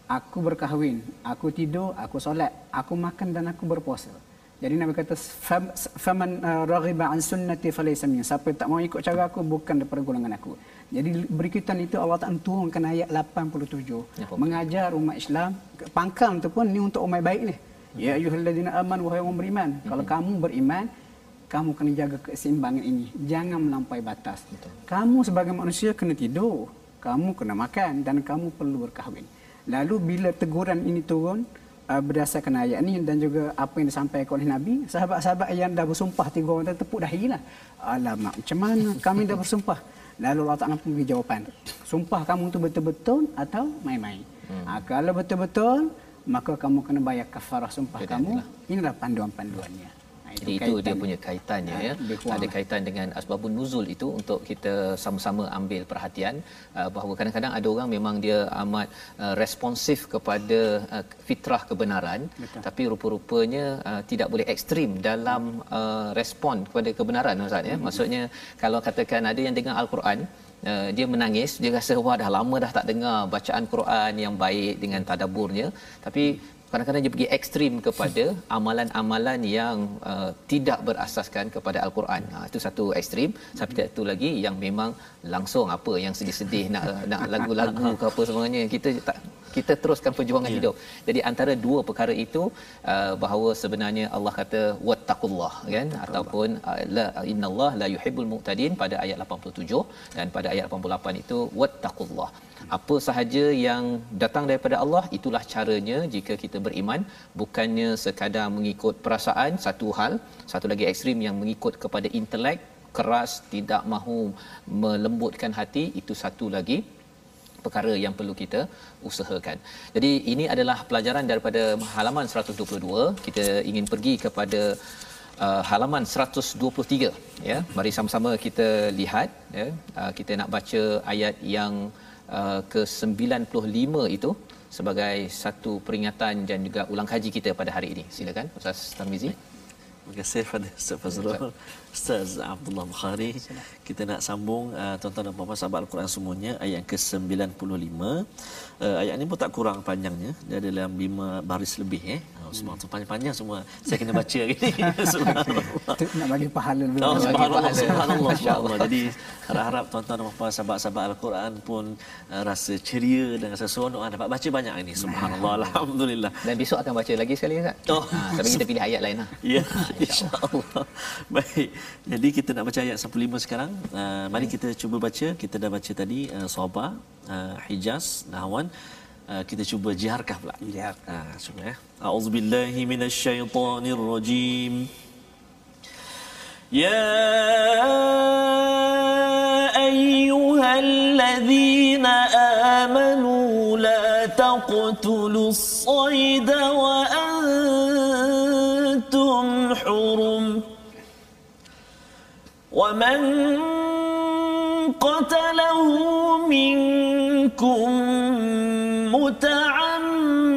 Aku berkahwin, aku tidur, aku solat, aku makan dan aku berpuasa. Jadi Nabi kata "Fam- faman uh, raghiba an sunnati falaysa minni. Siapa yang tak mau ikut cara aku bukan daripada golongan aku. Jadi berikutan itu Allah Taala turunkan ayat 87 mengajar umat Islam pangkal tu pun ni untuk umat baik ni. Ya ayyuhallazina amanu wahai orang beriman. Kalau kamu beriman kamu kena jaga keseimbangan ini. Jangan melampaui batas. Kamu sebagai manusia kena tidur, kamu kena makan dan kamu perlu berkahwin. Lalu bila teguran ini turun uh, berdasarkan ayat ini dan juga apa yang disampaikan oleh Nabi, sahabat-sahabat yang dah bersumpah tiga orang tu tepuk dahi lah. Alamak, macam mana kami dah bersumpah? Lalu Allah Ta'ala pun beri jawapan. Sumpah kamu tu betul-betul atau main-main? Hmm. Ha, kalau betul-betul, maka kamu kena bayar kafarah sumpah kamu. Inilah panduan-panduannya. Ha, Jadi itu dia punya kaitannya ya. lebih kurang Ada kaitan dengan asbabun nuzul itu untuk kita sama-sama ambil perhatian uh, bahawa kadang-kadang ada orang memang dia amat uh, responsif kepada uh, fitrah kebenaran Betul. tapi rupa-rupanya uh, tidak boleh ekstrim dalam uh, respon kepada kebenaran Ustaz ya. Maksudnya kalau katakan ada yang dengar al-Quran Uh, dia menangis. Dia rasa wah dah lama dah tak dengar bacaan Quran yang baik dengan tadaburnya. Tapi kadang-kadang dia pergi ekstrim kepada amalan-amalan yang uh, tidak berasaskan kepada al-Quran. Ha, itu satu ekstrim. Tapi satu lagi yang memang langsung apa yang sedih-sedih nak nak lagu-lagu ke apa semuanya kita tak kita teruskan perjuangan yeah. hidup. Jadi antara dua perkara itu uh, bahawa sebenarnya Allah kata wattaqullah kan ataupun uh, la innallah la yuhibbul muqtadin pada ayat 87 dan pada ayat 88 itu wattaqullah. Apa sahaja yang datang daripada Allah itulah caranya jika kita beriman bukannya sekadar mengikut perasaan satu hal satu lagi ekstrim yang mengikut kepada intelek keras tidak mahu melembutkan hati itu satu lagi perkara yang perlu kita usahakan. Jadi ini adalah pelajaran daripada halaman 122. Kita ingin pergi kepada uh, halaman 123 ya. Mari sama-sama kita lihat ya. Uh, kita nak baca ayat yang uh, ke-95 itu sebagai satu peringatan dan juga ulang kaji kita pada hari ini. Silakan Ustaz Tarmizi. Terima kasih kepada Ustaz Fazrul, Ustaz Abdullah Bukhari. Kita nak sambung uh, tuan-tuan dan puan-puan sahabat Al-Quran semuanya ayat ke-95. Uh, ayat ini pun tak kurang panjangnya. Dia ada dalam 5 baris lebih eh. Oh, semua tu panjang-panjang semua. Saya kena baca. Subhanallah. Tu nak bagi pahala lebih Oh, subhanallah, subhanallah, Masya Allah. subhanallah. Jadi harap-harap tuan-tuan dan puan sahabat-sahabat Al-Quran pun uh, rasa ceria dan rasa seronok ah, dapat baca banyak ini. Subhanallah, alhamdulillah. Dan besok akan baca lagi sekali Ustaz. Oh. Ha, tapi kita pilih ayat lain lah. Ya, insya-Allah. Baik. Jadi kita nak baca ayat 15 sekarang. Uh, mari kita cuba baca. Kita dah baca tadi uh, Sabah, uh, Hijaz, Nahwan. Uh, kita cuba jiharkah pula. Jihar. Ah, cuba ya. A'udzubillahi minasyaitonirrajim. يا أيها الذين آمنوا لا تقتلوا الصيد وأنتم حرم ومن قتله منكم متعمدا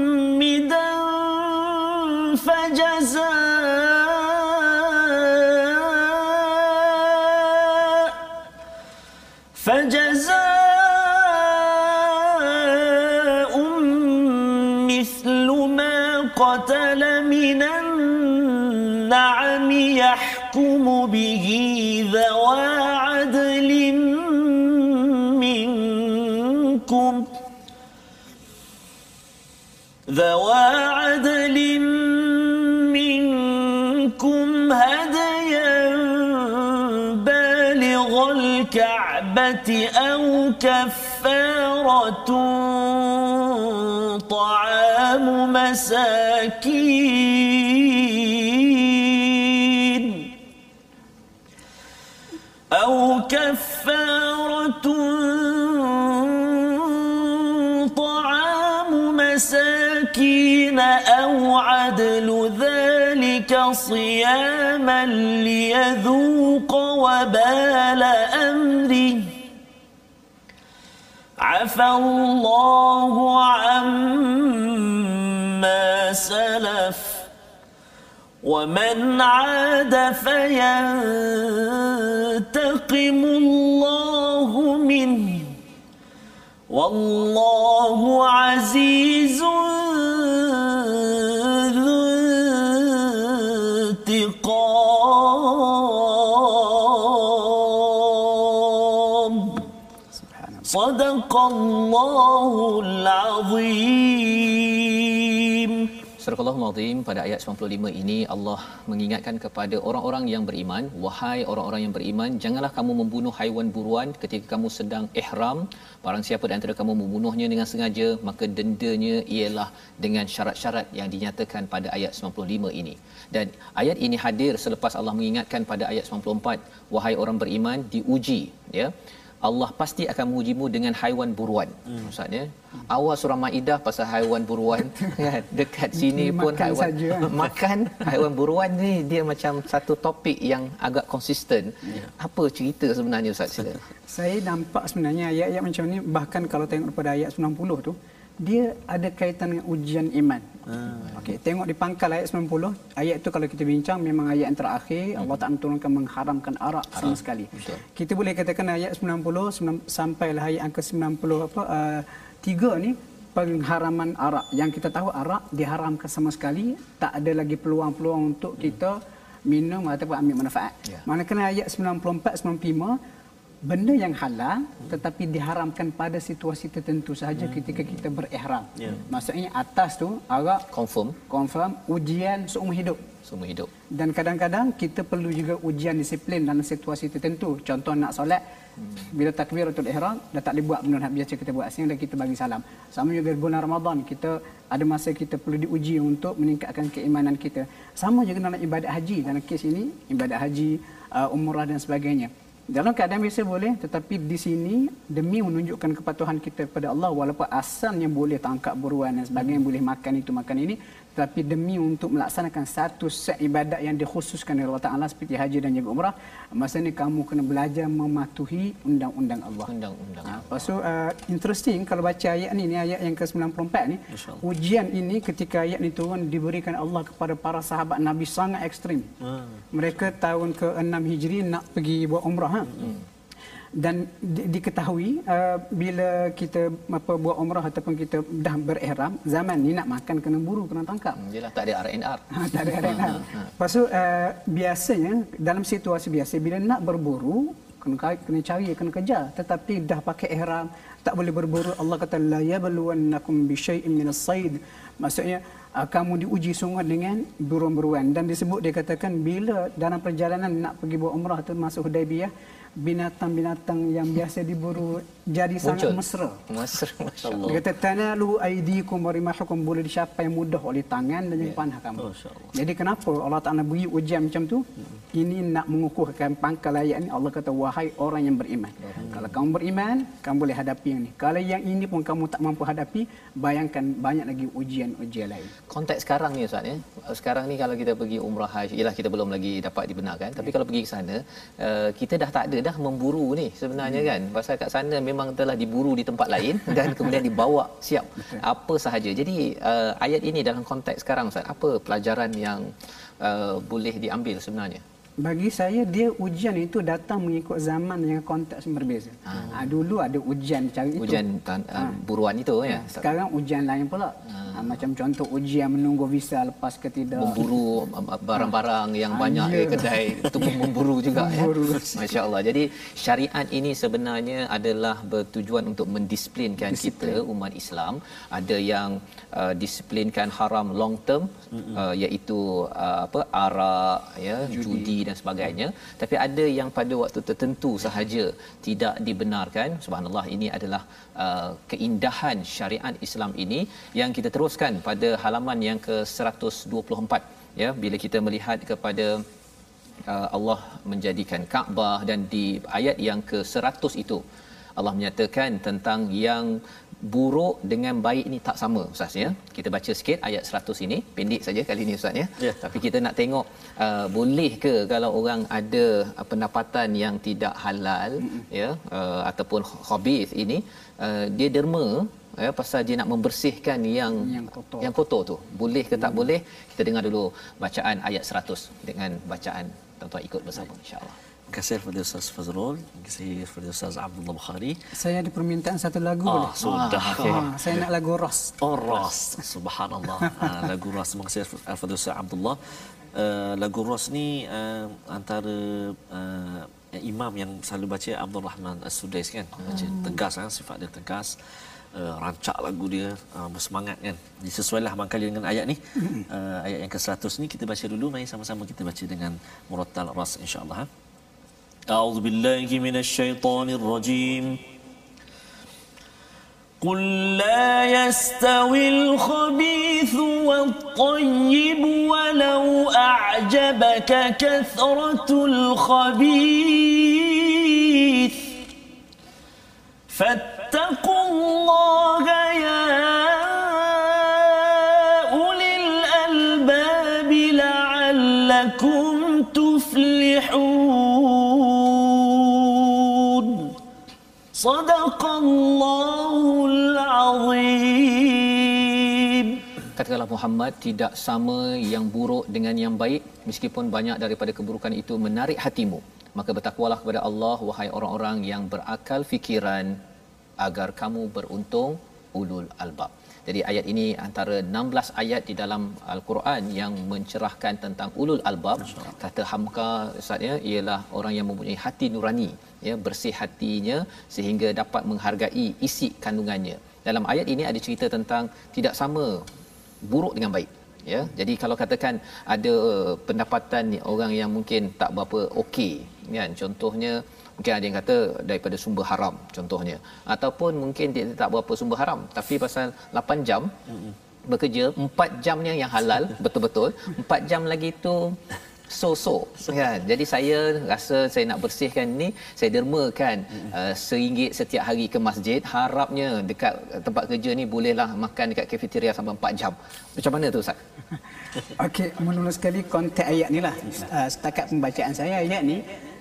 فجزاء فجزاء مثل ما قتل من النعم يحكم به ذوى عدل منكم. ذوى عدل منكم هديا بالغ الكعبة أو كفارة طعام مساكين. كفارة طعام مساكين أو عدل ذلك صياما ليذوق وبال أمره. عفى الله عما سلف. ومن عاد فينتقم الله منه والله عزيز ذو انتقام. صدق الله العظيم Surah Al-Azim pada ayat 95 ini Allah mengingatkan kepada orang-orang yang beriman, wahai orang-orang yang beriman, janganlah kamu membunuh haiwan buruan ketika kamu sedang ihram. Barang siapa di antara kamu membunuhnya dengan sengaja, maka dendanya ialah dengan syarat-syarat yang dinyatakan pada ayat 95 ini. Dan ayat ini hadir selepas Allah mengingatkan pada ayat 94, wahai orang beriman, diuji, ya. Allah pasti akan mengujimu dengan haiwan buruan. Hmm. Maksudnya awal surah Maidah pasal haiwan buruan kan dekat sini pun Makan haiwan saja, kan? makan haiwan buruan ni dia macam satu topik yang agak konsisten. Ya. Apa cerita sebenarnya Ustaz sila? Saya nampak sebenarnya ayat-ayat macam ni bahkan kalau tengok daripada ayat 90 tu dia ada kaitan dengan ujian iman. Ah. Okey, tengok di pangkal ayat 90, ayat tu kalau kita bincang memang ayat yang terakhir Hmm. Allah Taala turunkan mengharamkan arak sama sekali. betul. Kita boleh katakan ayat 90 sembilan- sampailah ayat angka 90 apa uh, tiga ni pengharaman arak yang kita tahu arak diharamkan sama sekali tak ada lagi peluang-peluang untuk kita minum ataupun ambil manfaat. Ya. Manakala ayat 94 95 benda yang halal tetapi diharamkan pada situasi tertentu sahaja ketika kita berihram. Ya. Maksudnya atas tu arak Confirm confirm ujian seumur hidup. semua hidup. Dan kadang-kadang kita perlu juga ujian disiplin dalam situasi tertentu. Contoh nak solat, bila takbiratul ihram, dah tak boleh buat benda yang biasa kita buat. Sehingga kita bagi salam. Sama juga bulan Ramadan, kita ada masa kita perlu diuji untuk meningkatkan keimanan kita. Sama juga dalam ibadat haji. Dalam kes ini, ibadat haji, uh, umrah dan sebagainya. Dalam keadaan biasa boleh, tetapi di sini demi menunjukkan kepatuhan kita kepada Allah walaupun asalnya boleh tangkap buruan dan sebagainya, boleh makan itu makan ini, tetapi demi untuk melaksanakan satu set ibadat yang dikhususkan oleh Allah Taala seperti haji dan juga umrah, masa ni kamu kena belajar mematuhi undang-undang Allah. Undang-undang. Ha, lepas tu uh, interesting kalau baca ayat ni ni ayat yang ke-94 ni ujian ini ketika ayat ni turun diberikan Allah kepada para sahabat Nabi sangat ekstrim. Ah. Mereka tahun ke-6 Hijri nak pergi buat umrah ha. Dan di, diketahui uh, bila kita apa buat umrah ataupun kita dah berihram zaman ni nak makan kena buru kena tangkap. Hmm, Yelah tak ada RNR. Ha, tak ada arena. Lepas tu uh, biasanya dalam situasi biasa bila nak berburu kena kait, kena cari, kena kejar. Tetapi dah pakai ihram, tak boleh berburu. Allah kata la yabluwannakum bi syai'in minas sayd. Maksudnya uh, kamu diuji sungguh dengan buruan-buruan dan disebut dia katakan bila dalam perjalanan nak pergi buat umrah tu masuk Hudaibiyah binatang-binatang yang biasa diburu jadi sangat Muncul. mesra. Mesra masya-Allah. Dia kata tanalu aidikum wa rimahukum boleh dicapai mudah oleh tangan dan juga panah kamu. Masya Allah. Jadi kenapa Allah Taala beri ujian macam tu? Ini nak mengukuhkan pangkal ayat ni Allah kata wahai orang yang beriman. Kalau kamu beriman, kamu boleh hadapi yang ni. Kalau yang ini pun kamu tak mampu hadapi, bayangkan banyak lagi ujian-ujian lain. Konteks sekarang ni Ustaz ya. Sekarang ni kalau kita pergi umrah haji, ialah kita belum lagi dapat dibenarkan. Tapi kalau pergi ke sana, uh, kita dah tak ada dah memburu ni sebenarnya kan. Pasal kat sana memang telah diburu di tempat lain dan kemudian dibawa siap apa sahaja. Jadi uh, ayat ini dalam konteks sekarang Ustaz, apa pelajaran yang uh, boleh diambil sebenarnya? Bagi saya dia ujian itu datang mengikut zaman dengan konteks yang berbeza. Ha. dulu ada ujian cara itu. Ujian tan- uh, buruan itu ya. Sekarang ujian lain pula. Ha, macam contoh ujian menunggu visa lepas ke tidak. memburu barang-barang yang banyak ya. di kedai itu pun memburu juga Memburu. ya masya-Allah jadi syariat ini sebenarnya adalah bertujuan untuk mendisiplinkan kita umat Islam ada yang uh, disiplinkan haram long term uh, iaitu uh, apa arak ya judi. judi dan sebagainya. Tapi ada yang pada waktu tertentu sahaja tidak dibenarkan. Subhanallah ini adalah uh, keindahan syariat Islam ini yang kita teruskan pada halaman yang ke-124 ya bila kita melihat kepada uh, Allah menjadikan Kaabah dan di ayat yang ke-100 itu Allah menyatakan tentang yang buruk dengan baik ini tak sama ustaz ya. Kita baca sikit ayat 100 ini pendek saja kali ini ustaz ya. Ya. Tapi kita nak tengok uh, boleh ke kalau orang ada uh, pendapatan yang tidak halal mm-hmm. ya uh, ataupun khabith ini uh, dia derma ya pasal dia nak membersihkan yang Yang kotor. yang kotor tu. Boleh ke tak boleh? Kita dengar dulu bacaan ayat 100 dengan bacaan tuan-tuan ikut bersama insya-Allah. Kasih kepada Ustaz Fazrul. Terima kasih kepada Ustaz Abdullah Bukhari. Saya ada permintaan satu lagu Ah, boleh? sudah. okey. Ah, saya nak lagu Ros. Oh, Ras. Subhanallah. lagu Ras. Terima kasih kepada Ustaz Abdullah. Uh, lagu Ras ni uh, antara uh, imam yang selalu baca Abdul Rahman As-Sudais kan. Baca tegas kan, sifat dia tegas. Uh, rancak lagu dia uh, bersemangat kan disesuailah barangkali dengan ayat ni uh, ayat yang ke-100 ni kita baca dulu mari sama-sama kita baca dengan murattal ras insyaallah ha? أعوذ بالله من الشيطان الرجيم. قل لا يستوي الخبيث والطيب ولو أعجبك كثرة الخبيث. فاتقوا الله صدق الله العظيم Katakanlah Muhammad tidak sama yang buruk dengan yang baik meskipun banyak daripada keburukan itu menarik hatimu maka bertakwalah kepada Allah wahai orang-orang yang berakal fikiran agar kamu beruntung ulul albab. Jadi ayat ini antara 16 ayat di dalam al-Quran yang mencerahkan tentang ulul albab. Kata Hamka Ustaz ya ialah orang yang mempunyai hati nurani ya bersih hatinya sehingga dapat menghargai isi kandungannya. Dalam ayat ini ada cerita tentang tidak sama buruk dengan baik ya jadi kalau katakan ada pendapatan orang yang mungkin tak berapa okey kan contohnya mungkin ada yang kata daripada sumber haram contohnya. Ataupun mungkin dia tak berapa sumber haram tapi pasal 8 jam bekerja 4 jamnya yang halal betul-betul. 4 jam lagi tu so-so kan? Jadi saya rasa saya nak bersihkan ni saya dermakan uh, seringgit setiap hari ke masjid. Harapnya dekat tempat kerja ni bolehlah makan dekat kafeteria sampai 4 jam. Macam mana tu ustaz? Okey, menurut sekali konteks ayat ni lah. Uh, setakat pembacaan saya ayat ni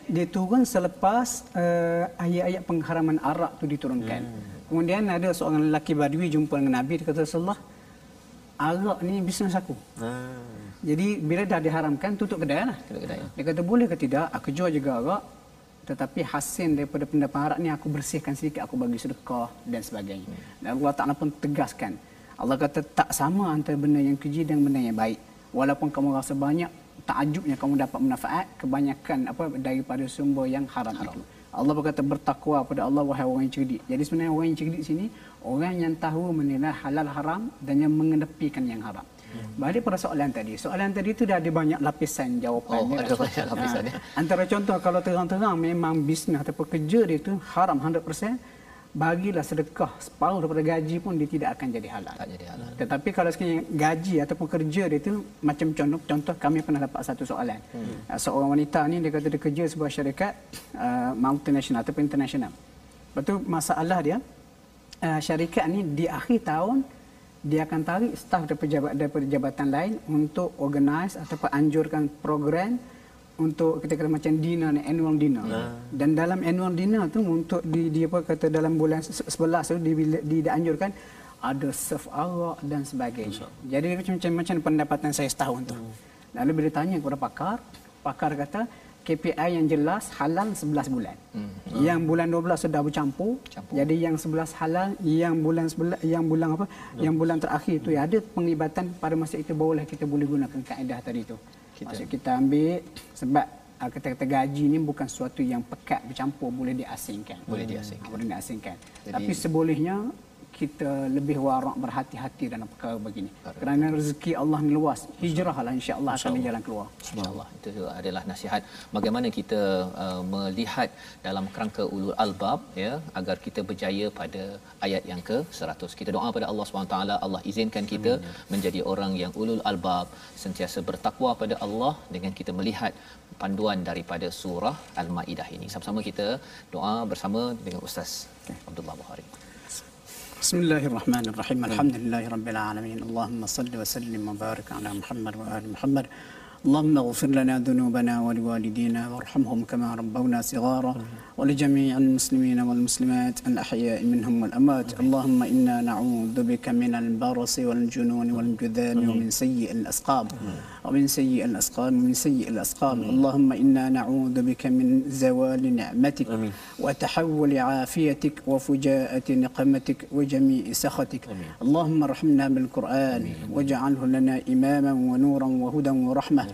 dia turun selepas uh, ayat-ayat pengharaman arak tu diturunkan. Hmm. Kemudian ada seorang lelaki badui jumpa dengan Nabi dia kata Rasulullah arak ni bisnes aku. Ah. Jadi bila dah diharamkan tutup kedai lah. Tutup kedai. Dia kata boleh ke tidak aku jual juga arak tetapi hasil daripada pendapat arak ni aku bersihkan sedikit aku bagi sedekah dan sebagainya. Dan Allah Taala pun tegaskan. Allah kata tak sama antara benda yang keji dan benda yang baik. Walaupun kamu rasa banyak takjubnya kamu dapat manfaat kebanyakan apa daripada sumber yang haram, haram. itu. Allah berkata bertakwa pada Allah wahai orang yang cerdik. Jadi sebenarnya orang yang cerdik sini orang yang tahu menilai halal haram dan yang mengenepikan yang haram. Hmm. Balik pada soalan tadi. Soalan tadi itu dah ada banyak lapisan jawapannya. Oh, ada banyak lapisan, Ha. ya. Antara contoh kalau terang-terang memang bisnes atau kerja dia itu haram 100%, bagilah sedekah separuh daripada gaji pun dia tidak akan jadi halal. tak jadi halal Tetapi kalau sekiranya gaji ataupun kerja dia itu macam contoh contoh kami pernah dapat satu soalan. Hmm. Seorang wanita ni dia kata dia kerja sebuah syarikat uh, multinational ataupun international. Lepas tu masalah dia uh, syarikat ni di akhir tahun dia akan tarik staf daripada, jabat, daripada jabatan lain untuk organize ataupun anjurkan program untuk kita kata macam dinner ni annual dinner. Dan dalam annual dinner tu untuk di, di apa kata dalam bulan se- 11 tu di, di, dianjurkan ada serve arak dan sebagainya. Jadi macam macam pendapatan saya setahun tu. Lalu bila tanya kepada pakar, pakar kata KPI yang jelas halal 11 bulan. Hmm. Yang bulan 12 sudah bercampur. Campur. Jadi yang 11 halal, yang bulan sebelah yang bulan apa? Yang bulan terakhir tu ya ada pengibatan pada masa itu barulah kita boleh gunakan kaedah tadi tu. Kita- Maksud kita ambil sebab ah, kata-kata gaji ni bukan sesuatu yang pekat bercampur boleh diasingkan. Boleh diasingkan. Ah, Boleh diasingkan. Jadi- Tapi sebolehnya kita lebih warak berhati-hati dalam perkara begini. Kerana rezeki Allah ni luas. Hijrahlah insya-Allah akan jalan keluar. InsyaAllah itu adalah nasihat bagaimana kita uh, melihat dalam kerangka ulul albab ya agar kita berjaya pada ayat yang ke-100. Kita doa pada Allah SWT Allah izinkan kita menjadi orang yang ulul albab sentiasa bertakwa pada Allah dengan kita melihat panduan daripada surah Al-Maidah ini. Sama-sama kita doa bersama dengan Ustaz Abdullah Bukhari. بسم الله الرحمن الرحيم. الحمد لله رب العالمين. اللهم صل وسلم وبارك على محمد وآل محمد اللهم اغفر لنا ذنوبنا ولوالدينا وارحمهم كما ربونا صغارا ولجميع المسلمين والمسلمات الأحياء منهم والأموات. اللهم إنا نعوذ بك من البرص والجنون والجذام ومن سيء الأسقام. ومن سيء الأسقام ومن سيء الأسقام. اللهم إنا نعوذ بك من زوال نعمتك وتحول عافيتك وفجاءة نقمتك وجميع سخطك. اللهم ارحمنا بالقرآن واجعله لنا إماما ونورا وهدى ورحمة.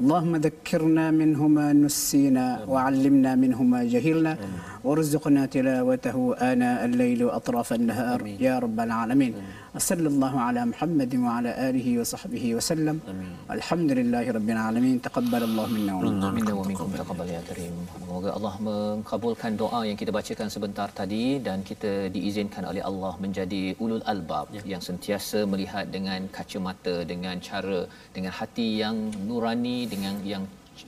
اللهم ذكرنا منه ما نسينا وعلمنا منه ما جهلنا وارزقنا تلاوته آناء الليل وأطراف النهار يا رب العالمين وصلى الله على محمد وعلى آله وصحبه وسلم الحمد لله رب العالمين تقبل الله منا ومنكم Minna wa minkum taqabbal ya karim. Semoga Allah mengkabulkan doa yang kita bacakan sebentar tadi dan kita diizinkan oleh Allah menjadi ulul albab Ya. yang sentiasa melihat dengan kacamata dengan cara dengan hati yang nurani dengan yang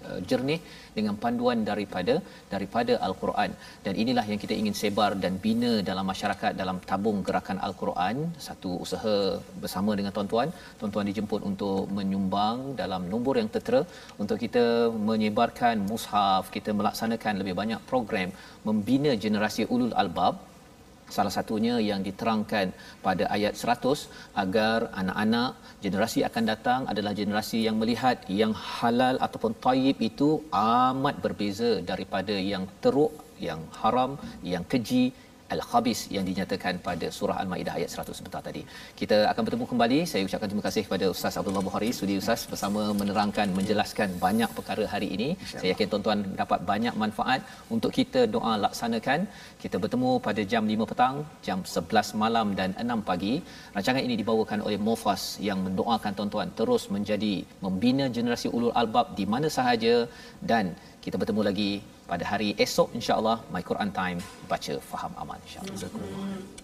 uh, jernih dengan panduan daripada daripada al-Quran. Dan inilah yang kita ingin sebar dan bina dalam masyarakat dalam tabung gerakan al-Quran. Satu usaha bersama dengan tuan-tuan. Tuan-tuan dijemput untuk menyumbang dalam nombor yang tertera. Untuk kita menyebarkan mushaf kita melaksanakan lebih banyak program membina generasi ulul albab salah satunya yang diterangkan pada ayat 100 agar anak-anak generasi akan datang adalah generasi yang melihat yang halal ataupun tayyib itu amat berbeza daripada yang teruk yang haram yang keji al-khabis yang dinyatakan pada surah al-maidah ayat 100 sebentar tadi. Kita akan bertemu kembali. Saya ucapkan terima kasih kepada Ustaz Abdullah Bukhari sudi Ustaz bersama menerangkan menjelaskan banyak perkara hari ini. Saya yakin tuan-tuan dapat banyak manfaat untuk kita doa laksanakan. Kita bertemu pada jam 5 petang, jam 11 malam dan 6 pagi. Rancangan ini dibawakan oleh Mofas yang mendoakan tuan-tuan terus menjadi membina generasi ulul albab di mana sahaja dan kita bertemu lagi pada hari esok insya-Allah My Quran Time baca faham aman insya-Allah.